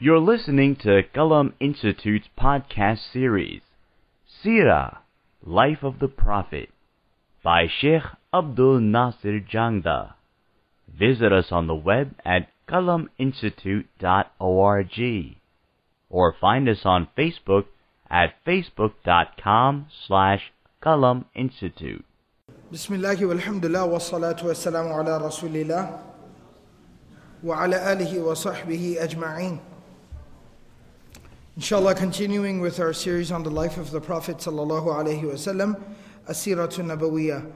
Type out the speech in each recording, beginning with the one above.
You're listening to Qalam Institute's podcast series, Sira, Life of the Prophet, by Sheikh Abdul Nasir Jangda. Visit us on the web at qalaminstitute.org or find us on Facebook at facebook.com slash Qalam Institute. Bismillah walhamdulillah wa salatu wa salamu ala rasulillah wa ala alihi wa sahbihi ajma'in. Inshallah, continuing with our series on the life of the Prophet sallallahu alaihi wasallam, Asiratun Nabawiyah.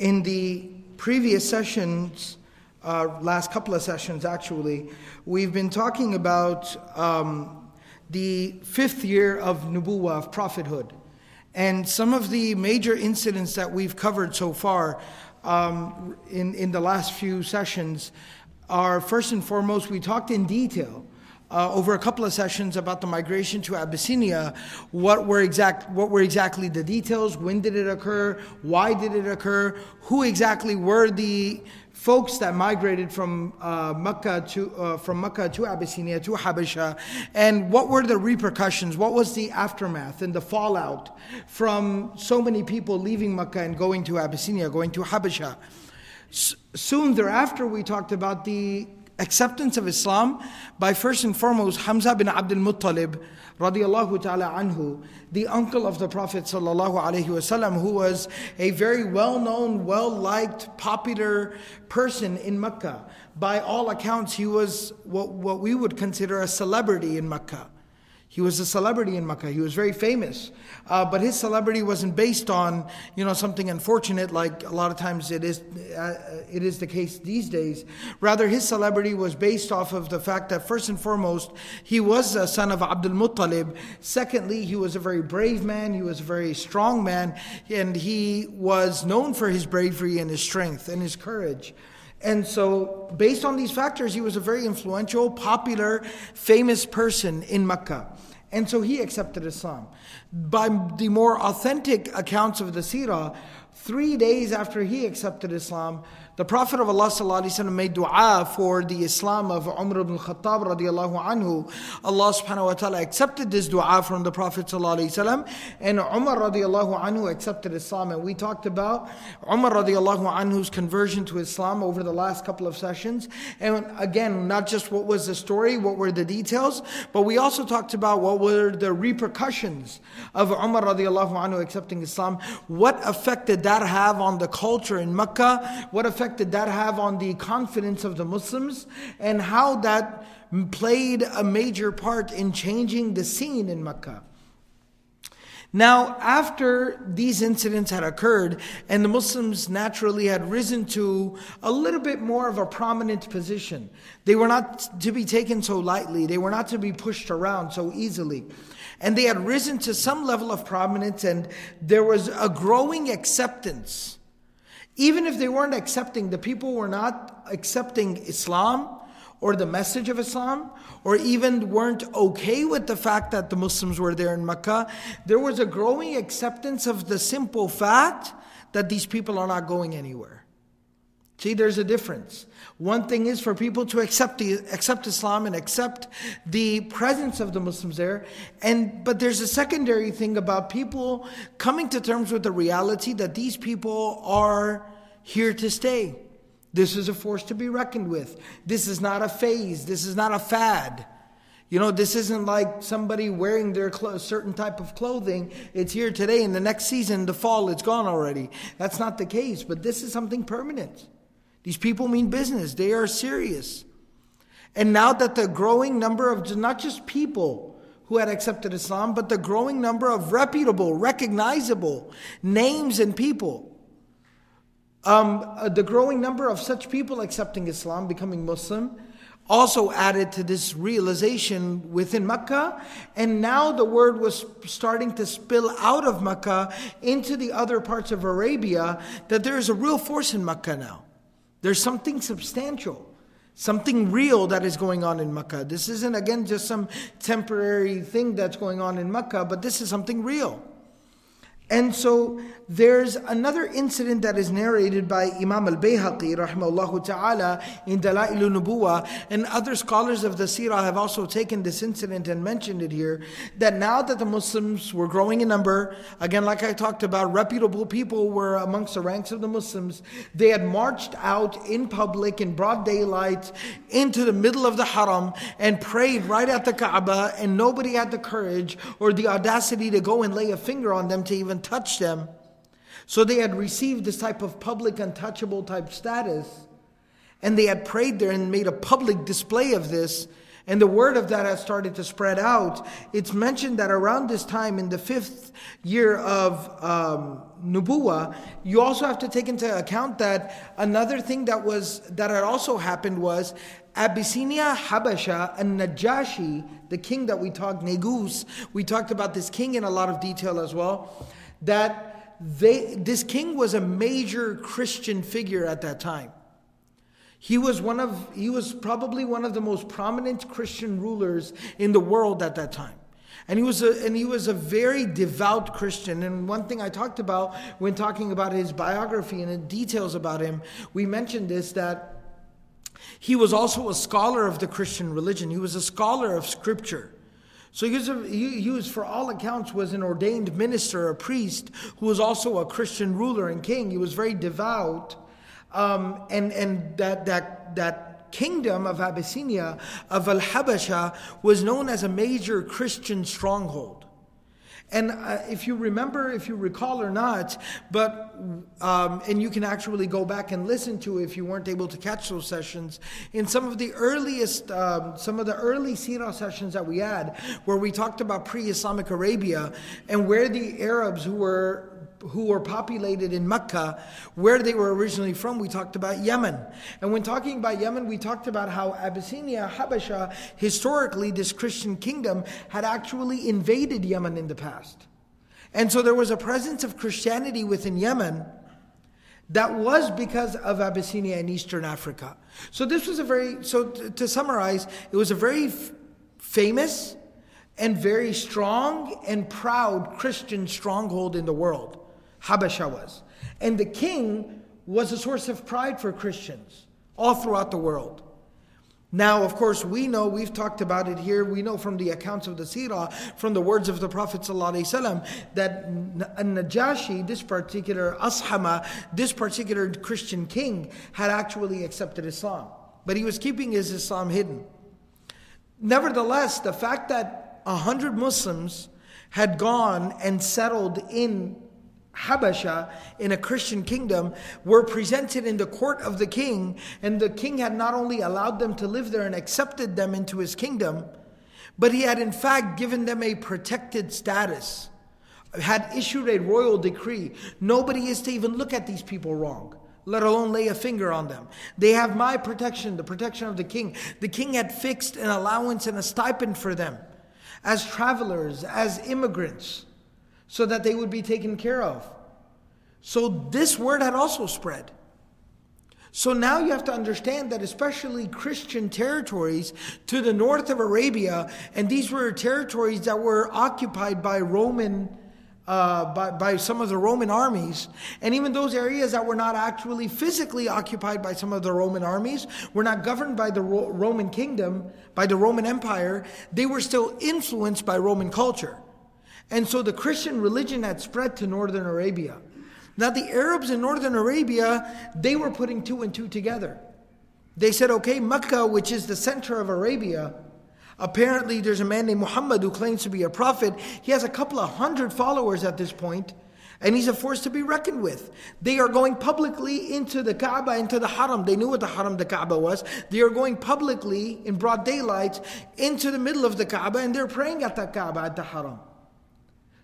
In the previous sessions, uh, last couple of sessions actually, we've been talking about um, the fifth year of Nubuwah, of prophethood. And some of the major incidents that we've covered so far um, in, in the last few sessions are first and foremost, we talked in detail uh, over a couple of sessions about the migration to Abyssinia. What were exact? What were exactly the details? When did it occur? Why did it occur? Who exactly were the folks that migrated from uh, Mecca to uh, from Mecca to Abyssinia to Habasha, and what were the repercussions? What was the aftermath and the fallout from so many people leaving Mecca and going to Abyssinia, going to Habasha? S- soon thereafter, we talked about the acceptance of Islam by first and foremost Hamza bin Abdul Muttalib radiallahu ta'ala anhu, the uncle of the Prophet sallallahu alaihi wasallam, who was a very well-known, well-liked, popular person in Mecca. By all accounts, he was what, what we would consider a celebrity in Mecca. He was a celebrity in Mecca. He was very famous. Uh, but his celebrity wasn't based on, you know, something unfortunate like a lot of times it is, uh, it is the case these days. Rather, his celebrity was based off of the fact that first and foremost, he was a son of Abdul Muttalib. Secondly, he was a very brave man. He was a very strong man. And he was known for his bravery and his strength and his courage. And so, based on these factors, he was a very influential, popular, famous person in Mecca. And so he accepted Islam. By the more authentic accounts of the seerah, three days after he accepted Islam, the Prophet of Allah ﷺ made dua for the Islam of Umar ibn Khattab radiallahu anhu. Allah subhanahu wa ta'ala accepted this dua from the Prophet ﷺ and Umar radiallahu anhu accepted Islam. And we talked about Umar radiallahu anhu's conversion to Islam over the last couple of sessions. And again, not just what was the story, what were the details, but we also talked about what were the repercussions of Umar radiallahu anhu accepting Islam. What effect did that have on the culture in Mecca? What effect effect did that have on the confidence of the Muslims and how that played a major part in changing the scene in Mecca. Now, after these incidents had occurred, and the Muslims naturally had risen to a little bit more of a prominent position, they were not to be taken so lightly, they were not to be pushed around so easily. And they had risen to some level of prominence, and there was a growing acceptance even if they weren't accepting, the people were not accepting Islam or the message of Islam, or even weren't okay with the fact that the Muslims were there in Mecca, there was a growing acceptance of the simple fact that these people are not going anywhere. See, there's a difference. One thing is for people to accept the, accept Islam and accept the presence of the Muslims there, and but there's a secondary thing about people coming to terms with the reality that these people are here to stay. This is a force to be reckoned with. This is not a phase. This is not a fad. You know, this isn't like somebody wearing their certain type of clothing. It's here today, and the next season, the fall, it's gone already. That's not the case, but this is something permanent. These people mean business, they are serious. And now that the growing number of not just people who had accepted Islam, but the growing number of reputable, recognizable names and people, um, uh, the growing number of such people accepting Islam, becoming Muslim, also added to this realization within Mecca. And now the word was starting to spill out of Mecca into the other parts of Arabia that there is a real force in Mecca now. There's something substantial, something real that is going on in Makkah. This isn't, again, just some temporary thing that's going on in Makkah, but this is something real. And so there's another incident that is narrated by Imam al-Bayhaqi rahimahullah ta'ala in Dala'il Nubuwa and other scholars of the Sirah have also taken this incident and mentioned it here that now that the Muslims were growing in number again like I talked about reputable people were amongst the ranks of the Muslims. They had marched out in public in broad daylight into the middle of the haram and prayed right at the Kaaba and nobody had the courage or the audacity to go and lay a finger on them to even touch them so they had received this type of public untouchable type status, and they had prayed there and made a public display of this. And the word of that has started to spread out. It's mentioned that around this time, in the fifth year of um, Nubuwa, you also have to take into account that another thing that was that had also happened was Abyssinia, Habasha, and Najashi, the king that we talked, Negus, we talked about this king in a lot of detail as well, that they, this king was a major Christian figure at that time. He was one of he was probably one of the most prominent Christian rulers in the world at that time. And he was a, and he was a very devout Christian. And one thing I talked about when talking about his biography and the details about him, we mentioned this that he was also a scholar of the Christian religion. He was a scholar of scripture. So he was, for all accounts, was an ordained minister, a priest, who was also a Christian ruler and king. He was very devout, um, and and that that that kingdom of Abyssinia of Al Habasha was known as a major Christian stronghold. And uh, if you remember, if you recall or not, but, um, and you can actually go back and listen to if you weren't able to catch those sessions, in some of the earliest, um, some of the early Sirah sessions that we had, where we talked about pre Islamic Arabia and where the Arabs who were who were populated in Mecca, where they were originally from, we talked about Yemen. And when talking about Yemen, we talked about how Abyssinia, Habasha, historically, this Christian kingdom, had actually invaded Yemen in the past. And so there was a presence of Christianity within Yemen that was because of Abyssinia in Eastern Africa. So this was a very, so to, to summarize, it was a very f- famous and very strong and proud Christian stronghold in the world. Habasha was. And the king was a source of pride for Christians all throughout the world. Now, of course, we know, we've talked about it here, we know from the accounts of the Sirah, from the words of the Prophet ﷺ, that Najashi, this particular Ashama, this particular Christian king, had actually accepted Islam. But he was keeping his Islam hidden. Nevertheless, the fact that a hundred Muslims had gone and settled in Habasha in a Christian kingdom were presented in the court of the king, and the king had not only allowed them to live there and accepted them into his kingdom, but he had in fact given them a protected status, had issued a royal decree. Nobody is to even look at these people wrong. Let alone lay a finger on them. They have my protection, the protection of the king. The king had fixed an allowance and a stipend for them as travelers, as immigrants so that they would be taken care of. So this word had also spread. So now you have to understand that, especially Christian territories to the north of Arabia, and these were territories that were occupied by Roman. Uh, by, by some of the Roman armies, and even those areas that were not actually physically occupied by some of the Roman armies, were not governed by the Ro- Roman kingdom, by the Roman Empire, they were still influenced by Roman culture. And so the Christian religion had spread to northern Arabia. Now, the Arabs in northern Arabia, they were putting two and two together. They said, okay, Mecca, which is the center of Arabia, apparently there's a man named Muhammad who claims to be a prophet. He has a couple of hundred followers at this point, and he's a force to be reckoned with. They are going publicly into the Kaaba, into the Haram. They knew what the Haram, the Kaaba was. They are going publicly in broad daylight into the middle of the Kaaba, and they're praying at the Kaaba, at the Haram.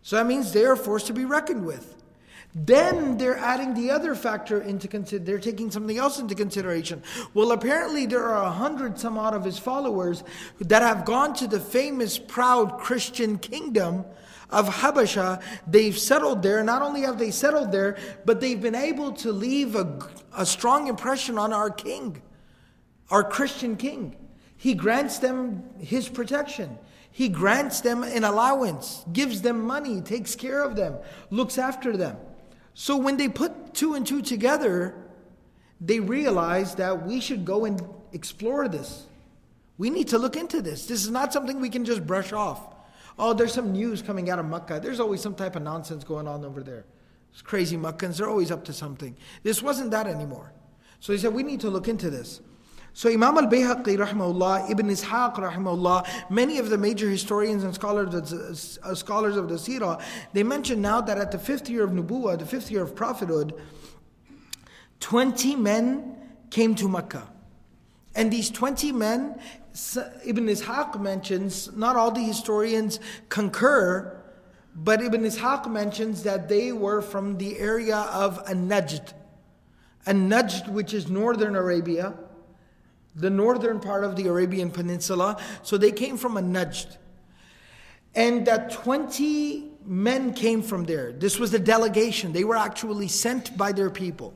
So that means they are forced to be reckoned with. Then they're adding the other factor into consider. They're taking something else into consideration. Well, apparently there are a hundred some odd of his followers that have gone to the famous, proud Christian kingdom of Habasha. They've settled there. Not only have they settled there, but they've been able to leave a, a strong impression on our king, our Christian king. He grants them His protection. He grants them an allowance, gives them money, takes care of them, looks after them. So when they put two and two together, they realize that we should go and explore this. We need to look into this. This is not something we can just brush off. Oh, there's some news coming out of Makkah. There's always some type of nonsense going on over there. It's crazy Makkans, they're always up to something. This wasn't that anymore. So he said, we need to look into this. So Imam al-Bayhaqi rahimahullah, Ibn Ishaq rahimahullah, many of the major historians and scholars of, the, uh, scholars of the Sirah, they mention now that at the fifth year of Nubuwa, the fifth year of prophethood, 20 men came to Mecca. And these 20 men, Ibn Ishaq mentions, not all the historians concur, but Ibn Ishaq mentions that they were from the area of An-Najd. An-Najd, which is northern Arabia, the northern part of the Arabian Peninsula. So they came from An-Najd. And that 20 men came from there. This was a delegation. They were actually sent by their people.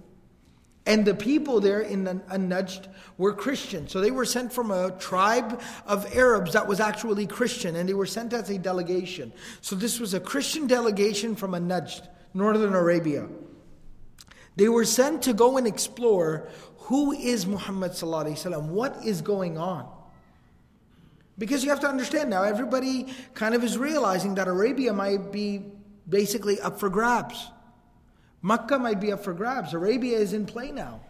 And the people there in An-Najd were Christian. So they were sent from a tribe of Arabs that was actually Christian, and they were sent as a delegation. So this was a Christian delegation from An-Najd, northern Arabia. They were sent to go and explore who is Muhammad what is going on. Because you have to understand now, everybody kind of is realizing that Arabia might be basically up for grabs. Makkah might be up for grabs. Arabia is in play now.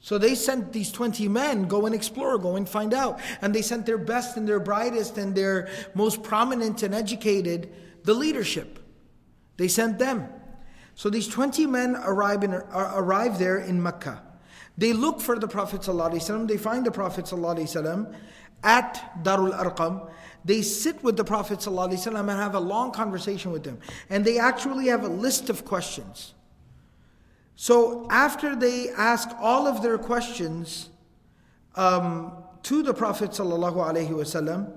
So they sent these 20 men, go and explore, go and find out. And they sent their best and their brightest and their most prominent and educated, the leadership. They sent them. So these 20 men arrive, in, uh, arrive there in Mecca. They look for the Prophet ﷺ. They find the Prophet ﷺ at Darul Arqam. They sit with the Prophet ﷺ and have a long conversation with him. And they actually have a list of questions. So after they ask all of their questions um, to the Prophet ﷺ,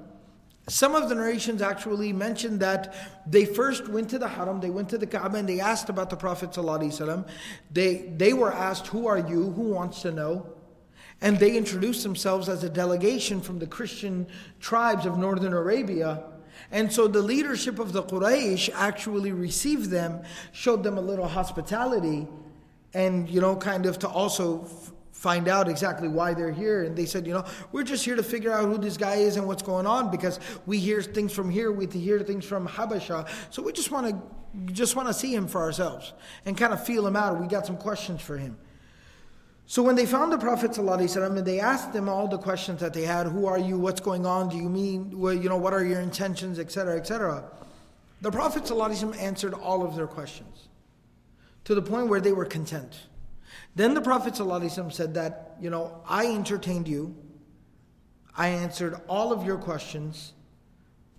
some of the narrations actually mention that they first went to the Haram, they went to the Kaaba, and they asked about the Prophet. They, they were asked, Who are you? Who wants to know? And they introduced themselves as a delegation from the Christian tribes of northern Arabia. And so the leadership of the Quraysh actually received them, showed them a little hospitality, and you know kind of to also find out exactly why they're here and they said you know we're just here to figure out who this guy is and what's going on because we hear things from here we hear things from habasha so we just want to just want to see him for ourselves and kind of feel him out we got some questions for him so when they found the Prophet ﷺ and they asked him all the questions that they had, who are you, what's going on, do you mean, well, you know, what are your intentions, etc., etc., the Prophet ﷺ answered all of their questions to the point where they were content. Then the Prophet ﷺ said that, you know, I entertained you, I answered all of your questions,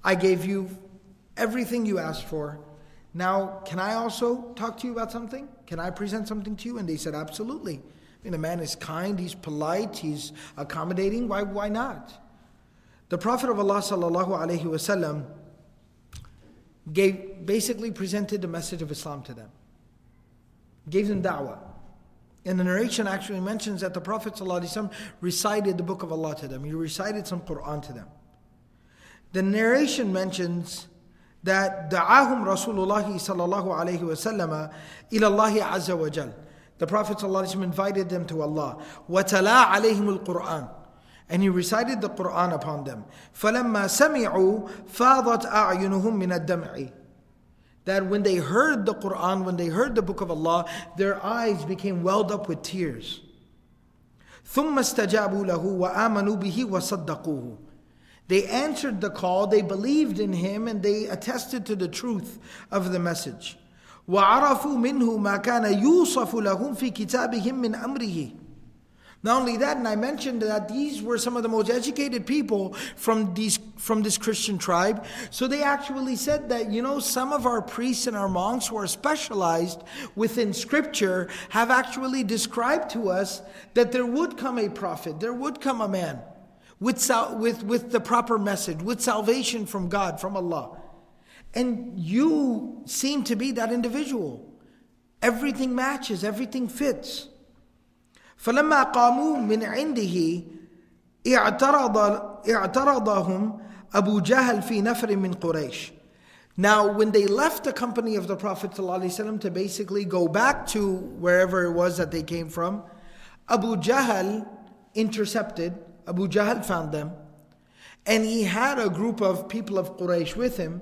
I gave you everything you asked for. Now, can I also talk to you about something? Can I present something to you? And they said, Absolutely. I mean, the man is kind, he's polite, he's accommodating. Why, why not? The Prophet of Allah sallallahu gave basically presented the message of Islam to them gave them da'wah. And the narration actually mentions that the Prophet ﷺ recited the book of Allah to them. He recited some Quran to them. The narration mentions that da'ahum Rasulullah sallallahu alayhi wa sallam ila Allah azza wa jal. The Prophet ﷺ invited them to Allah. وَتَلَا عَلَيْهِمُ الْقُرْآنِ And he recited the Quran upon them. فَلَمَّا سَمِعُوا فَاضَتْ أَعْيُنُهُم مِّنَ الدَّمْعِ that when they heard the Quran, when they heard the book of Allah, their eyes became welled up with tears. ثم استجابوا له وآمنوا به وصدقوه. They answered the call, they believed in him, and they attested to the truth of the message. وعرفوا منه ما كان يوصف لهم في كتابهم من أمره. not only that, and I mentioned that these were some of the most educated people from these from this Christian tribe. So they actually said that, you know, some of our priests and our monks who are specialized within scripture have actually described to us that there would come a prophet, there would come a man with, with, with the proper message, with salvation from God, from Allah. And you seem to be that individual. Everything matches, everything fits. فلما قاموا من عنده اعترض اعترضهم أبو جهل في نفر من قريش. Now, when they left the company of the Prophet ﷺ to basically go back to wherever it was that they came from, Abu Jahl intercepted, Abu Jahl found them, and he had a group of people of Quraysh with him,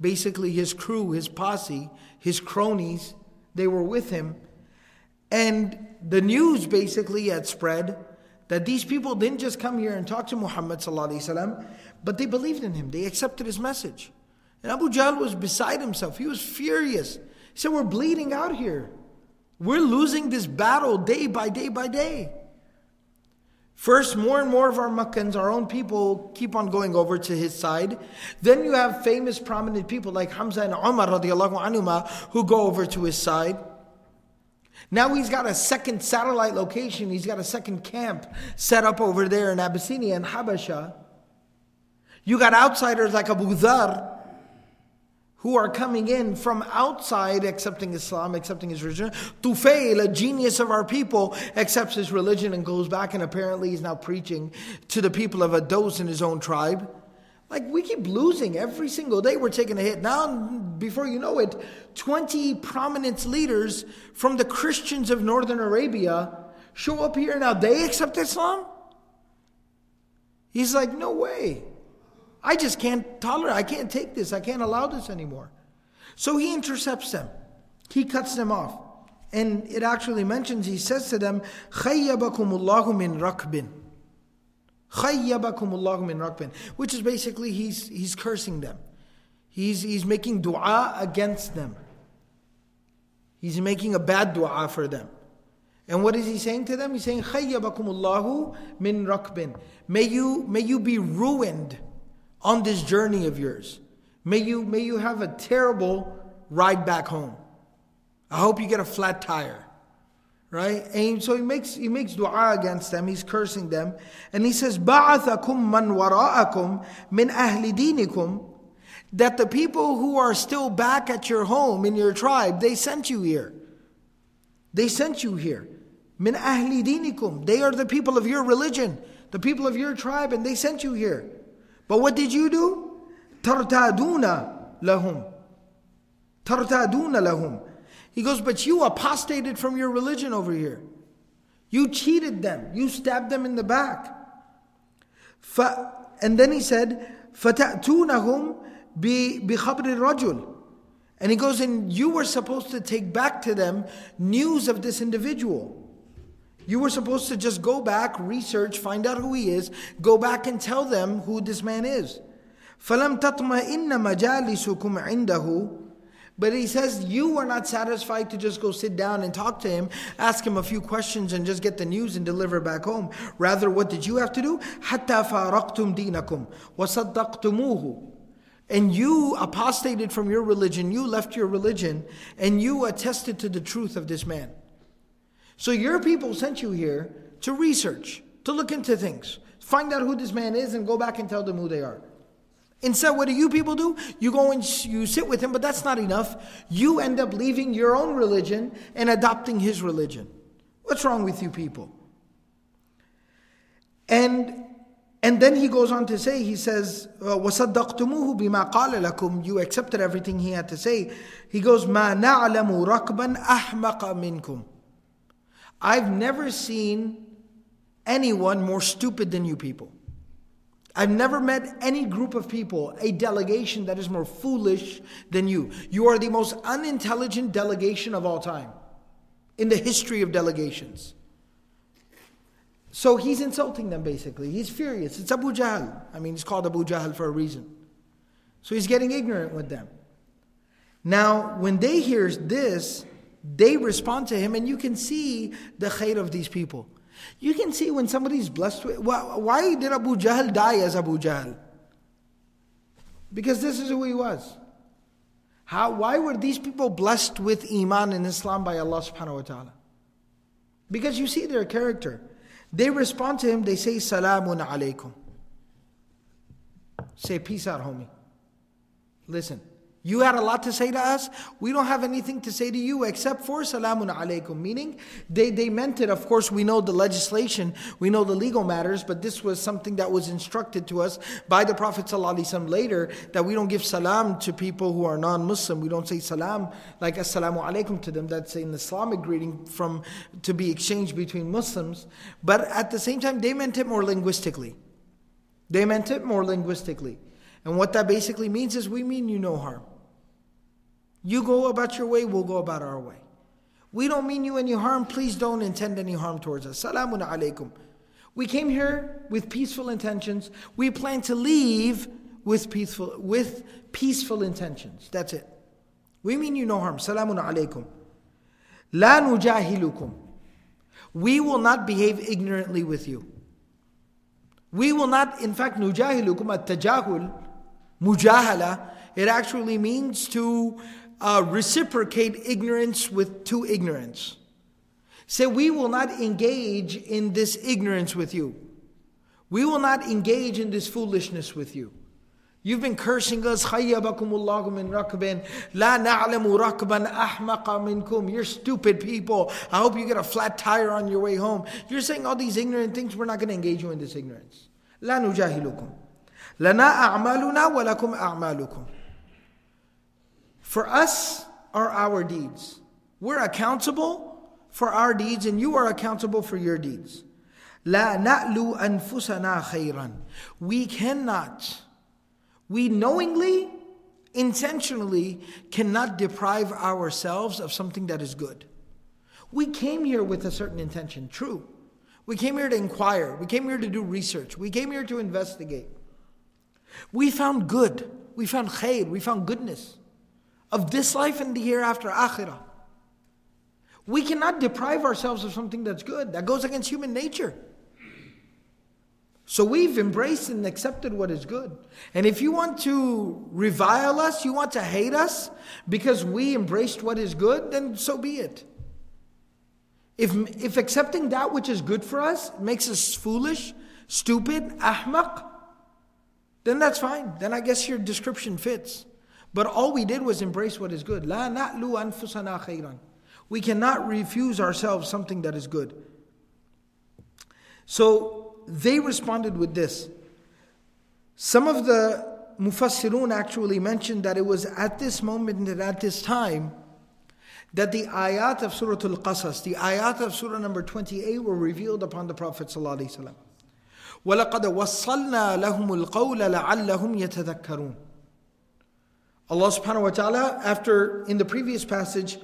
basically his crew, his posse, his cronies, they were with him. And the news basically had spread that these people didn't just come here and talk to Muhammad ﷺ, but they believed in him, they accepted his message. And Abu Jahl was beside himself. He was furious. He said, We're bleeding out here. We're losing this battle day by day by day. First, more and more of our Makkans, our own people, keep on going over to his side. Then you have famous, prominent people like Hamza and Umar who go over to his side. Now he's got a second satellite location. He's got a second camp set up over there in Abyssinia and Habasha. You got outsiders like Abu Dhar who are coming in from outside accepting Islam, accepting his religion. Tufail, a genius of our people, accepts his religion and goes back and apparently he's now preaching to the people of Ados in his own tribe. Like we keep losing every single day, we're taking a hit. Now, before you know it, 20 prominent leaders from the Christians of Northern Arabia show up here now. They accept Islam? He's like, no way. I just can't tolerate, I can't take this, I can't allow this anymore. So he intercepts them, he cuts them off. And it actually mentions, he says to them, خَيَّبَكُمُ اللَّهُ مِنْ رَكْبٍ Min. Which is basically he's, he's cursing them. He's, he's making dua against them. He's making a bad dua for them. And what is he saying to them? He's saying, Khayyabakumullahu min rakbin. May you, may you be ruined on this journey of yours. May you, may you have a terrible ride back home. I hope you get a flat tire. Right? And so he makes he makes dua against them, he's cursing them, and he says, Ba'athakum man wara'akum min ahli dinikum that the people who are still back at your home in your tribe, they sent you here. They sent you here. Min ahli dinikum. They are the people of your religion, the people of your tribe, and they sent you here. But what did you do? Tartaduna lahum. Tartaduna lahum. He goes, but you apostated from your religion over here. You cheated them. You stabbed them in the back. and then he said, فَتَأْتُونَهُمْ بِخَبْرِ الرَّجُلِ And he goes, and you were supposed to take back to them news of this individual. You were supposed to just go back, research, find out who he is, go back and tell them who this man is. فَلَمْ تَطْمَئِنَّ مَجَالِسُكُمْ عِنْدَهُ but he says you are not satisfied to just go sit down and talk to him, ask him a few questions and just get the news and deliver back home. Rather, what did you have to do? حَتَّى فَارَقْتُمْ دِينَكُمْ وَصَدَّقْتُمُوهُ And you apostated from your religion, you left your religion, and you attested to the truth of this man. So your people sent you here to research, to look into things, find out who this man is, and go back and tell them who they are. Instead, what do you people do? You go and you sit with him, but that's not enough. You end up leaving your own religion and adopting his religion. What's wrong with you people? And and then he goes on to say, he says, وَصَدَّقْتُمُوهُ بِمَا قَالَ لَكُمْ You accepted everything he had to say. He goes, مَا نَعْلَمُ رَكْبًا أَحْمَقَ مِنْكُمْ I've never seen anyone more stupid than you people. I've never met any group of people, a delegation that is more foolish than you. You are the most unintelligent delegation of all time in the history of delegations. So he's insulting them basically. He's furious. It's Abu Jahl. I mean, he's called Abu Jahl for a reason. So he's getting ignorant with them. Now, when they hear this, they respond to him, and you can see the khair of these people. You can see when somebody's blessed with. Why did Abu Jahl die as Abu Jahl? Because this is who he was. How, why were these people blessed with Iman in Islam by Allah subhanahu wa ta'ala? Because you see their character. They respond to him, they say, Salamun alaykum. Say, peace out, homie. Listen, You had a lot to say to us. We don't have anything to say to you except for salamun alaykum. Meaning, they, they meant it. Of course, we know the legislation, we know the legal matters, but this was something that was instructed to us by the Prophet ﷺ later that we don't give salam to people who are non Muslim. We don't say salam like assalamu alaykum to them. That's an Islamic greeting from to be exchanged between Muslims. But at the same time, they meant it more linguistically. They meant it more linguistically. And what that basically means is we mean you no harm. You go about your way, we'll go about our way. We don't mean you any harm. Please don't intend any harm towards us. Salamun alaykum. We came here with peaceful intentions. We plan to leave with peaceful, with peaceful intentions. That's it. We mean you no harm. Salamun alaykum. La nujahilukum. We will not behave ignorantly with you. We will not, in fact, nujahilukum at tajahul, mujahala, it actually means to uh, reciprocate ignorance with to ignorance. Say, we will not engage in this ignorance with you. We will not engage in this foolishness with you. You've been cursing us. You're stupid people. I hope you get a flat tire on your way home. You're saying all these ignorant things, we're not going to engage you in this ignorance. La nujahilukum. Lana a'maluna wa lakum. For us are our deeds. We're accountable for our deeds, and you are accountable for your deeds. لا نألو أنفسنا خيرا. We cannot, we knowingly, intentionally cannot deprive ourselves of something that is good. We came here with a certain intention, true. We came here to inquire. We came here to do research. We came here to investigate. We found good. We found khair. We found goodness of this life and the hereafter, akhirah. We cannot deprive ourselves of something that's good. That goes against human nature. So we've embraced and accepted what is good. And if you want to revile us, you want to hate us because we embraced what is good, then so be it. If, if accepting that which is good for us makes us foolish, stupid, ahmaq, then that's fine. Then I guess your description fits. But all we did was embrace what is good. La na'lu anfusana khayran. We cannot refuse ourselves something that is good. So they responded with this. Some of the mufassirun actually mentioned that it was at this moment and at this time that the ayat of Surah Al-Qasas, the ayat of Surah number 28 were revealed upon the Prophet ﷺ. وَلَقَدْ وَصَّلْنَا لَهُمُ الْقَوْلَ لَعَلَّهُمْ يَتَذَكَّرُونَ Allah subhanahu wa ta'ala, after in the previous passage,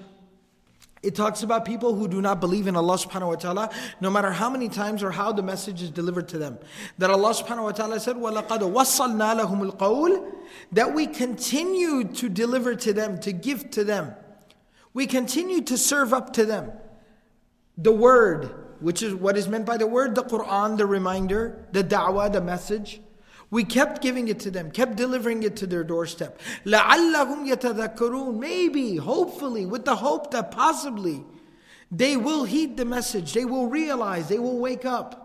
it talks about people who do not believe in Allah subhanahu wa ta'ala, no matter how many times or how the message is delivered to them. That Allah subhanahu wa ta'ala said, وَلَقَدْ وَصَّلْنَا لَهُمُ الْقَوْلِ That we continue to deliver to them, to give to them. We continue to serve up to them. The word, which is what is meant by the word, the Quran, the reminder, the da'wah, the message. We kept giving it to them, kept delivering it to their doorstep. لَعَلَّهُمْ يَتَذَكَّرُونَ Maybe, hopefully, with the hope that possibly they will heed the message, they will realize, they will wake up.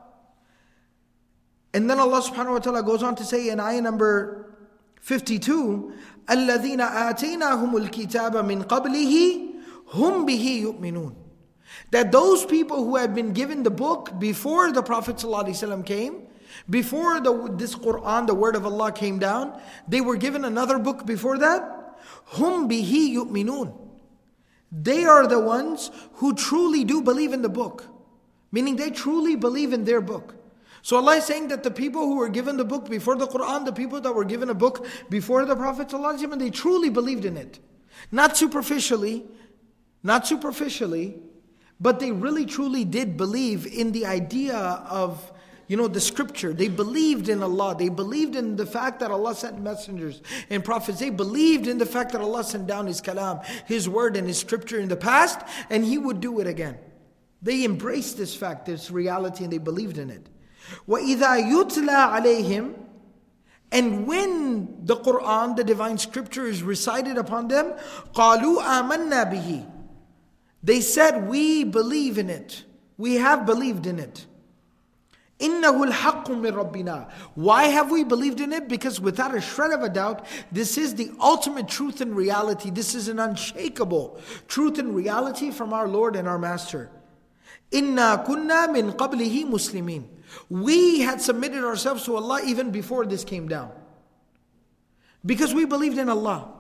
And then Allah subhanahu wa ta'ala goes on to say in ayah number 52, الَّذِينَ آتَيْنَاهُمُ الْكِتَابَ مِنْ قَبْلِهِ هُمْ بِهِ يُؤْمِنُونَ That those people who had been given the book before the Prophet ﷺ came, before the, this Quran, the word of Allah came down, they were given another book before that. Hum bihi yu'minun. They are the ones who truly do believe in the book. Meaning they truly believe in their book. So Allah is saying that the people who were given the book before the Quran, the people that were given a book before the Prophet they truly believed in it. Not superficially, not superficially, but they really truly did believe in the idea of you know, the scripture. They believed in Allah. They believed in the fact that Allah sent messengers and prophets. They believed in the fact that Allah sent down His kalam, His word and His scripture in the past, and He would do it again. They embraced this fact, this reality, and they believed in it. وَإِذَا يُتْلَى عَلَيْهِمْ and when the Quran, the divine scripture is recited upon them, قَالُوا آمَنَّا بِهِ They said, we believe in it. We have believed in it. Innahul min Rabbina. Why have we believed in it? Because without a shred of a doubt, this is the ultimate truth and reality. This is an unshakable truth and reality from our Lord and our Master. Inna kunna min qablihi muslimin. We had submitted ourselves to Allah even before this came down. Because we believed in Allah.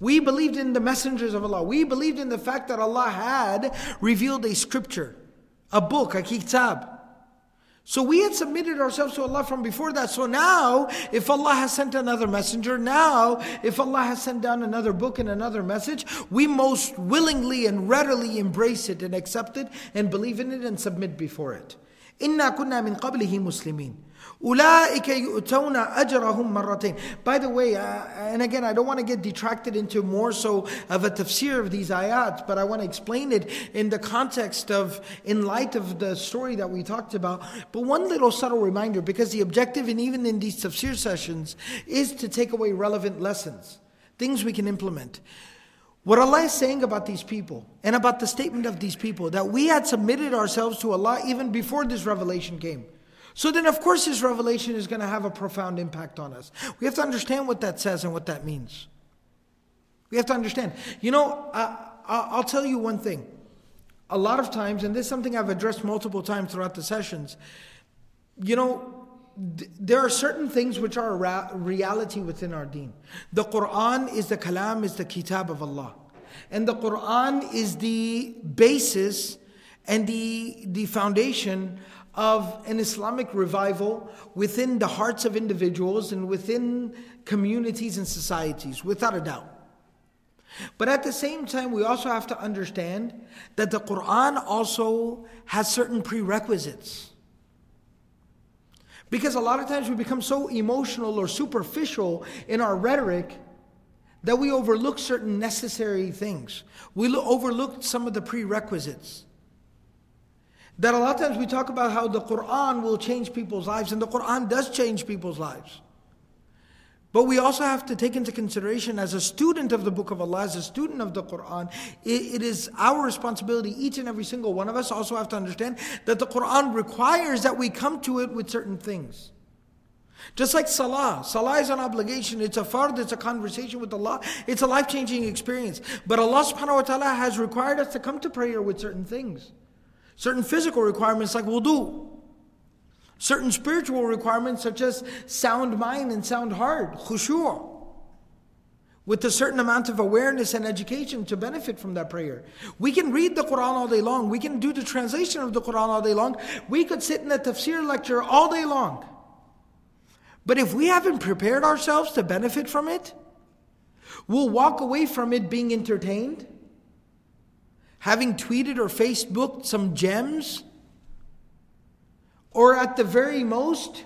We believed in the messengers of Allah. We believed in the fact that Allah had revealed a scripture, a book, a kitab so we had submitted ourselves to Allah from before that. So now, if Allah has sent another messenger, now, if Allah has sent down another book and another message, we most willingly and readily embrace it and accept it and believe in it and submit before it. Inna kunna min qablihi muslimin. أولئك يؤتون أجرهم مرتين. By the way, uh, and again, I don't want to get detracted into more so of a tafsir of these ayat, but I want to explain it in the context of, in light of the story that we talked about. But one little subtle reminder, because the objective, and even in these tafsir sessions, is to take away relevant lessons, things we can implement. What Allah is saying about these people and about the statement of these people, that we had submitted ourselves to Allah even before this revelation came. So then, of course, His revelation is going to have a profound impact on us. We have to understand what that says and what that means. We have to understand. You know, uh, I'll tell you one thing. A lot of times, and this is something I've addressed multiple times throughout the sessions, you know, th- there are certain things which are reality within our deen. The Quran is the kalam, is the kitab of Allah. And the Quran is the basis and the, the foundation of an Islamic revival within the hearts of individuals and within communities and societies, without a doubt. But at the same time, we also have to understand that the Quran also has certain prerequisites. Because a lot of times we become so emotional or superficial in our rhetoric that we overlook certain necessary things. We overlook some of the prerequisites. That a lot of times we talk about how the Quran will change people's lives, and the Quran does change people's lives. But we also have to take into consideration, as a student of the Book of Allah, as a student of the Quran, it, is our responsibility, each and every single one of us, also have to understand that the Quran requires that we come to it with certain things. Just like Salah. Salah is an obligation. It's a fard, it's a conversation with Allah. It's a life changing experience. But Allah subhanahu wa ta'ala has required us to come to prayer with certain things. Certain physical requirements like wudu. Certain spiritual requirements such as sound mind and sound heart, khushu'. With a certain amount of awareness and education to benefit from that prayer. We can read the Quran all day long. We can do the translation of the Quran all day long. We could sit in a tafsir lecture all day long. But if we haven't prepared ourselves to benefit from it, we'll walk away from it being entertained having tweeted or Facebooked some gems, or at the very most,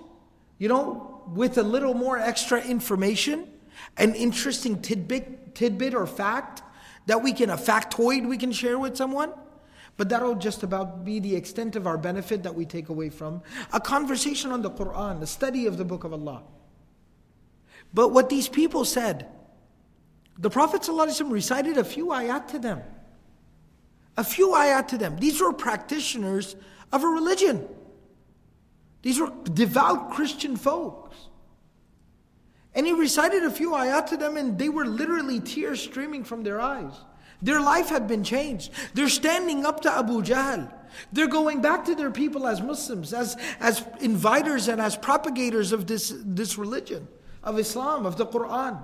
you know, with a little more extra information, an interesting tidbit, tidbit or fact that we can, a factoid we can share with someone. But that'll just about be the extent of our benefit that we take away from a conversation on the Quran, a study of the Book of Allah. But what these people said, the Prophet recited a few ayat to them a few ayat to them. These were practitioners of a religion. These were devout Christian folks. And he recited a few ayat to them, and they were literally tears streaming from their eyes. Their life had been changed. They're standing up to Abu Jahl. They're going back to their people as Muslims, as, as inviters and as propagators of this, this religion, of Islam, of the Quran.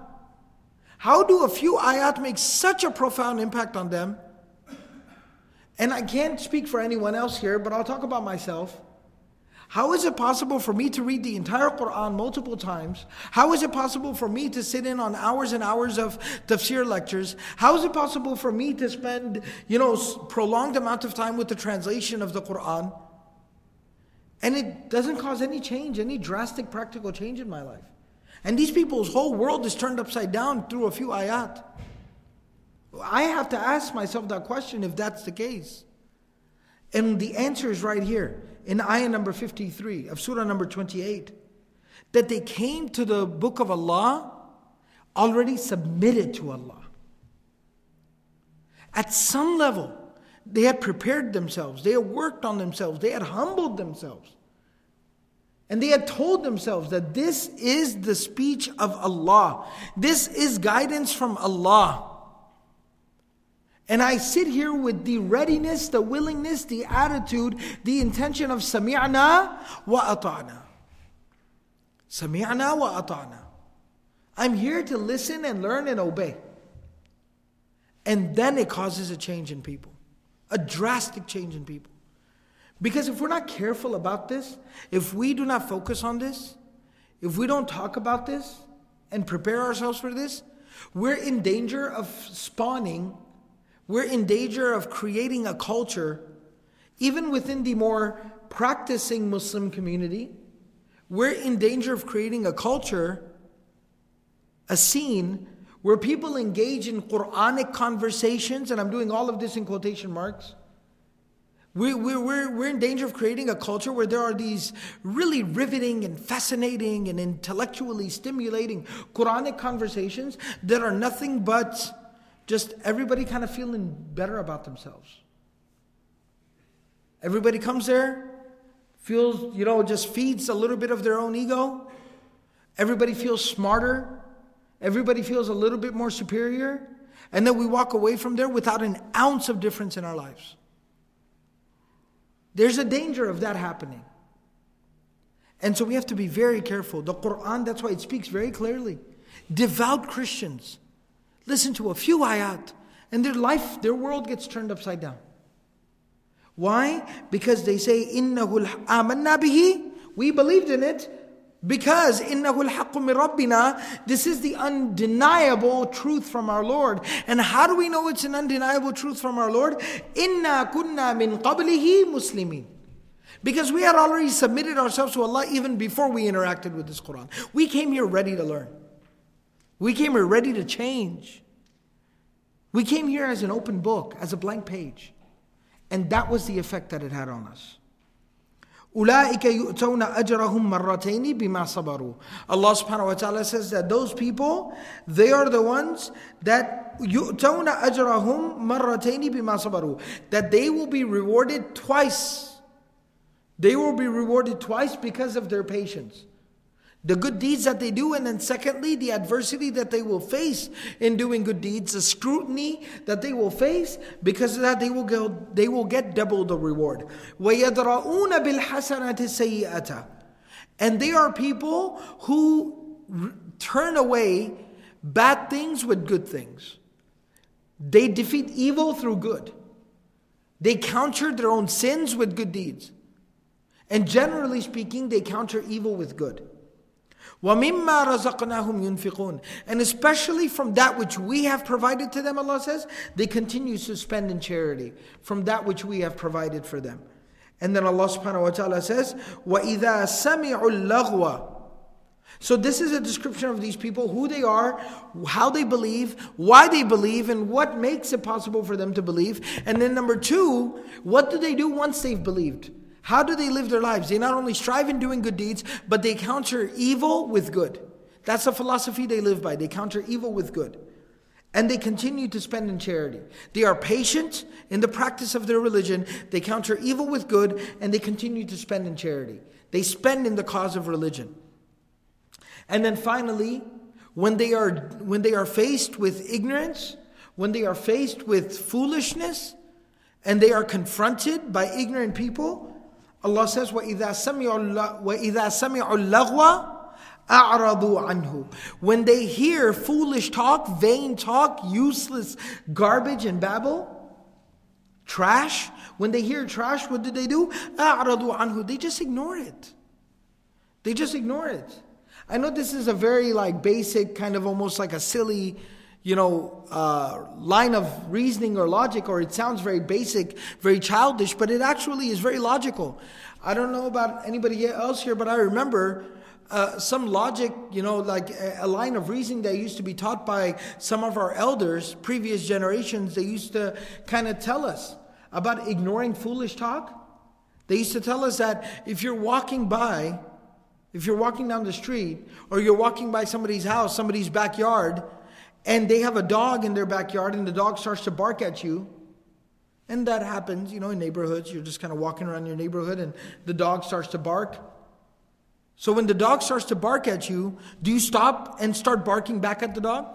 How do a few ayat make such a profound impact on them and I can't speak for anyone else here, but I'll talk about myself. How is it possible for me to read the entire Quran multiple times? How is it possible for me to sit in on hours and hours of tafsir lectures? How is it possible for me to spend, you know, prolonged amount of time with the translation of the Quran? And it doesn't cause any change, any drastic practical change in my life. And these people's whole world is turned upside down through a few ayat. I have to ask myself that question if that's the case. And the answer is right here in ayah number 53 of surah number 28 that they came to the book of Allah already submitted to Allah. At some level, they had prepared themselves, they had worked on themselves, they had humbled themselves And they had told themselves that this is the speech of Allah. This is guidance from Allah. And I sit here with the readiness, the willingness, the attitude, the intention of sami'na wa ata'na. Sami'na wa ata'na. I'm here to listen and learn and obey. And then it causes a change in people, a drastic change in people. Because if we're not careful about this, if we do not focus on this, if we don't talk about this and prepare ourselves for this, we're in danger of spawning, we're in danger of creating a culture, even within the more practicing Muslim community, we're in danger of creating a culture, a scene, where people engage in Quranic conversations, and I'm doing all of this in quotation marks. We, we, we're, we're in danger of creating a culture where there are these really riveting and fascinating and intellectually stimulating Quranic conversations that are nothing but just everybody kind of feeling better about themselves. Everybody comes there, feels, you know, just feeds a little bit of their own ego. Everybody feels smarter. Everybody feels a little bit more superior. And then we walk away from there without an ounce of difference in our lives. There's a danger of that happening. And so we have to be very careful. The Quran, that's why it speaks very clearly. Devout Christians listen to a few ayat and their life, their world gets turned upside down. Why? Because they say, إِنَّهُ آمَنَّا بِهِ We believed in it, because إِنَّهُ الْحَقُّ مِنْ رَبِّنَا This is the undeniable truth from our Lord. And how do we know it's an undeniable truth from our Lord? إِنَّا كُنَّا مِنْ قَبْلِهِ مُسْلِمِينَ because we had already submitted ourselves to Allah even before we interacted with this Quran. We came here ready to learn. We came here ready to change. We came here as an open book, as a blank page. And that was the effect that it had on us. أولئك يؤتون أجرهم مرتين بما صبروا. Allah subhanahu wa ta'ala says that those people, they are the ones that يؤتون أجرهم مرتين بما صبروا. That they will be rewarded twice. They will be rewarded twice because of their patience the good deeds that they do, and then secondly, the adversity that they will face in doing good deeds, the scrutiny that they will face, because of that they will go, they will get double the reward. And they are people who turn away bad things with good things. They defeat evil through good. They counter their own sins with good deeds. And generally speaking, they counter evil with good. وَمِمَّا رَزَقْنَاهُمْ يُنْفِقُونَ And especially from that which we have provided to them, Allah says, they continue to spend in charity from that which we have provided for them. And then Allah subhanahu wa ta'ala says, وَإِذَا سَمِعُوا اللَّغْوَ so this is a description of these people, who they are, how they believe, why they believe, and what makes it possible for them to believe. And then number two, what do they do once they've believed? How do they live their lives? They not only strive in doing good deeds, but they counter evil with good. That's the philosophy they live by. They counter evil with good. And they continue to spend in charity. They are patient in the practice of their religion. They counter evil with good, and they continue to spend in charity. They spend in the cause of religion. And then finally, when they are, when they are faced with ignorance, when they are faced with foolishness, and they are confronted by ignorant people, Allah says, وَإِذَا سَمِعُوا اللَّغْوَ أَعْرَضُوا عَنْهُ When they hear foolish talk, vain talk, useless garbage and babble, trash, when they hear trash, what do they do? أَعْرَضُوا عَنْهُ They just ignore it. They just ignore it. I know this is a very like basic, kind of almost like a silly you know, uh, line of reasoning or logic, or it sounds very basic, very childish, but it actually is very logical. I don't know about anybody else here, but I remember uh, some logic, you know, like a, a, line of reasoning that used to be taught by some of our elders, previous generations. They used to kind of tell us about ignoring foolish talk. They used to tell us that if you're walking by, if you're walking down the street, or you're walking by somebody's house, somebody's backyard, and they have a dog in their backyard and the dog starts to bark at you, and that happens, you know, in neighborhoods, you're just kind of walking around your neighborhood and the dog starts to bark. So when the dog starts to bark at you, do you stop and start barking back at the dog?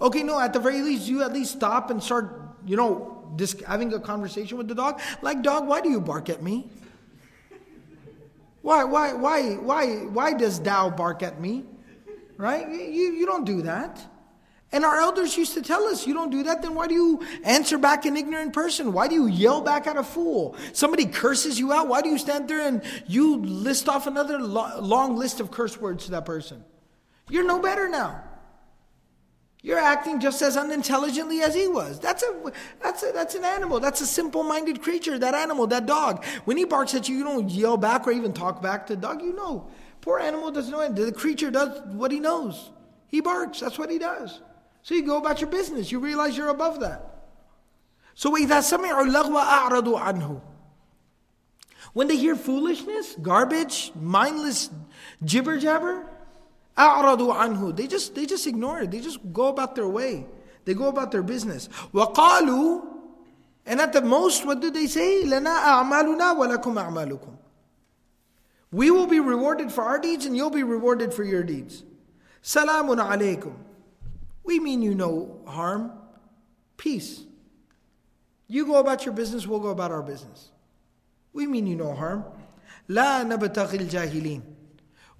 Okay, no, at the very least, you at least stop and start, you know, dis- having a conversation with the dog. Like, dog, why do you bark at me? Why, why, why, why, why does thou bark at me? Right? You, you don't do that. And our elders used to tell us, you don't do that, then why do you answer back an ignorant person? Why do you yell back at a fool? Somebody curses you out, why do you stand there and you list off another lo- long list of curse words to that person? You're no better now. You're acting just as unintelligently as he was. That's a that's a, that's an animal. That's a simple-minded creature. That animal, that dog. When he barks at you, you don't yell back or even talk back to the dog. You know, poor animal doesn't know. The creature does what he knows. He barks. That's what he does. So you go about your business. You realize you're above that. So وَإِذَا سَمِعُوا اللَّغْوَ أَعْرَضُوا عَنْهُ When they hear foolishness, garbage, mindless jibber jabber, أَعْرَضُوا عَنْهُ They just, they just ignore it. They just go about their way. They go about their business. وَقَالُوا And at the most, what do they say? لَنَا أَعْمَالُنَا وَلَكُمْ أَعْمَالُكُمْ we will be rewarded for our deeds and you'll be rewarded for your deeds. Salamun alaykum. We mean you no harm. Peace. You go about your business, we'll go about our business. We mean you no harm. La nabataqil jahilin.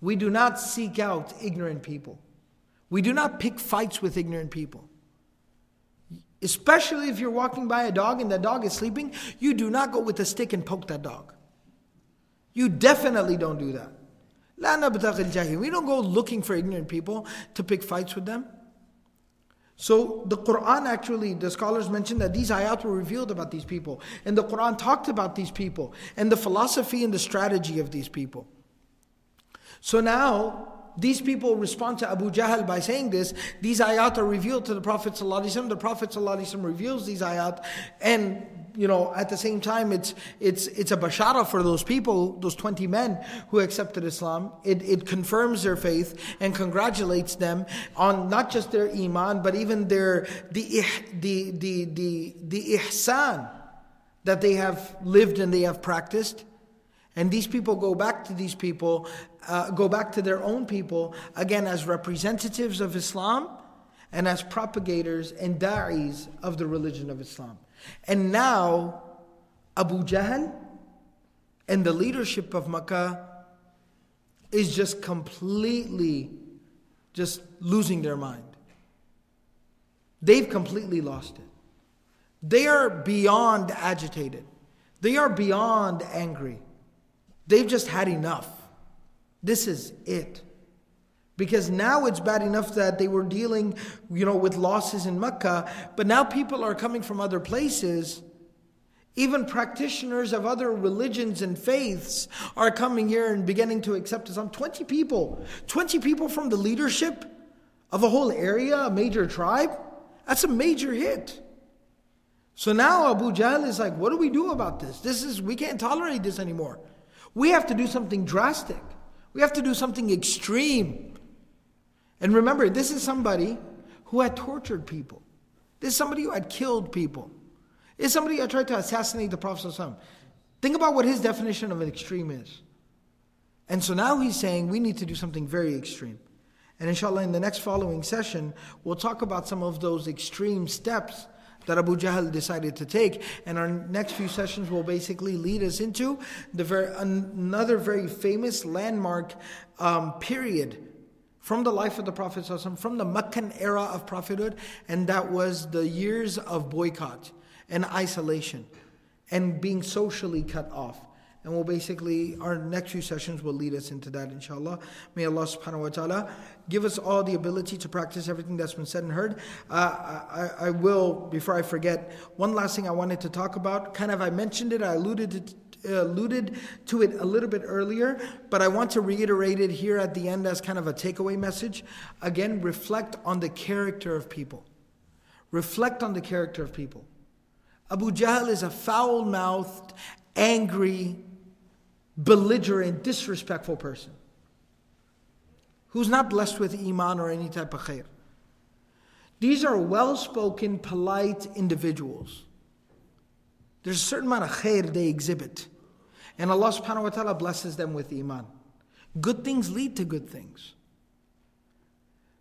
We do not seek out ignorant people. We do not pick fights with ignorant people. Especially if you're walking by a dog and that dog is sleeping, you do not go with a stick and poke that dog. You definitely don't do that. We don't go looking for ignorant people to pick fights with them. So the Quran actually, the scholars mentioned that these ayat were revealed about these people. And the Quran talked about these people and the philosophy and the strategy of these people. So now, these people respond to Abu Jahl by saying this. These ayat are revealed to the Prophet ﷺ. The Prophet ﷺ reveals these ayat. And you know, at the same time, it's it's it's a bashara for those people, those twenty men who accepted Islam. It it confirms their faith and congratulates them on not just their iman, but even their the the the the the ihsan that they have lived and they have practiced. And these people go back to these people, uh, go back to their own people again as representatives of Islam and as propagators and da'is of the religion of Islam. And now, Abu Jahl and the leadership of Makkah is just completely just losing their mind. They've completely lost it. They are beyond agitated. They are beyond angry. They've just had enough. This is it. Because now it's bad enough that they were dealing, you know, with losses in Mecca, but now people are coming from other places. Even practitioners of other religions and faiths are coming here and beginning to accept Islam. 20 people. 20 people from the leadership of a whole area, a major tribe. That's a major hit. So now Abu Jahl is like, what do we do about this? This is, we can't tolerate this anymore. We have to do something drastic. We have to do something extreme. And remember, this is somebody who had tortured people. This is somebody who had killed people. This is somebody who tried to assassinate the Prophet. Think about what his definition of an extreme is. And so now he's saying we need to do something very extreme. And inshallah, in the next following session, we'll talk about some of those extreme steps that Abu Jahl decided to take. And our next few sessions will basically lead us into the very, another very famous landmark um, period from the life of the Prophet from the Meccan era of prophethood, and that was the years of boycott and isolation and being socially cut off. And we'll basically, our next few sessions will lead us into that, inshallah. May Allah subhanahu wa ta'ala give us all the ability to practice everything that's been said and heard. Uh, I, I, will, before I forget, one last thing I wanted to talk about. Kind of, I mentioned it, I alluded to, alluded to it a little bit earlier, but I want to reiterate it here at the end as kind of a takeaway message. Again, reflect on the character of people. Reflect on the character of people. Abu Jahl is a foul mouthed, angry, belligerent, disrespectful person who's not blessed with iman or any type of khair. These are well spoken, polite individuals. There's a certain amount of khair they exhibit. And Allah subhanahu wa ta'ala blesses them with iman. Good things lead to good things.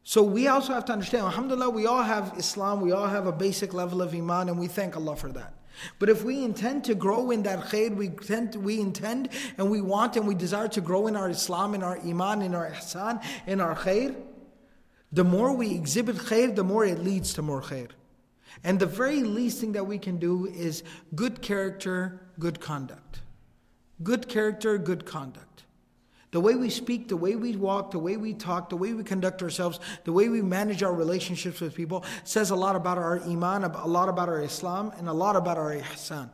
So we also have to understand, alhamdulillah, we all have Islam, we all have a basic level of iman, and we thank Allah for that. But if we intend to grow in that khair, we intend, we intend and we want and we desire to grow in our Islam, in our iman, in our ihsan, in our khair, the more we exhibit khair, the more it leads to more khair. And the very least thing that we can do is good character, good conduct. Good character, good conduct. The way we speak, the way we walk, the way we talk, the way we conduct ourselves, the way we manage our relationships with people says a lot about our iman, a lot about our Islam, and a lot about our ihsan.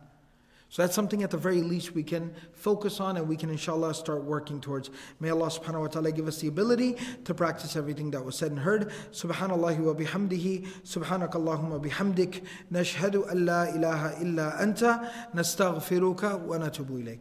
So that's something at the very least we can focus on and we can inshallah start working towards. May Allah subhanahu wa ta'ala give us the ability to practice everything that was said and heard. Subhanallah wa bihamdihi, subhanakallahumma bihamdik, nashhadu an la ilaha illa anta, nastaghfiruka wa natubu ilayk.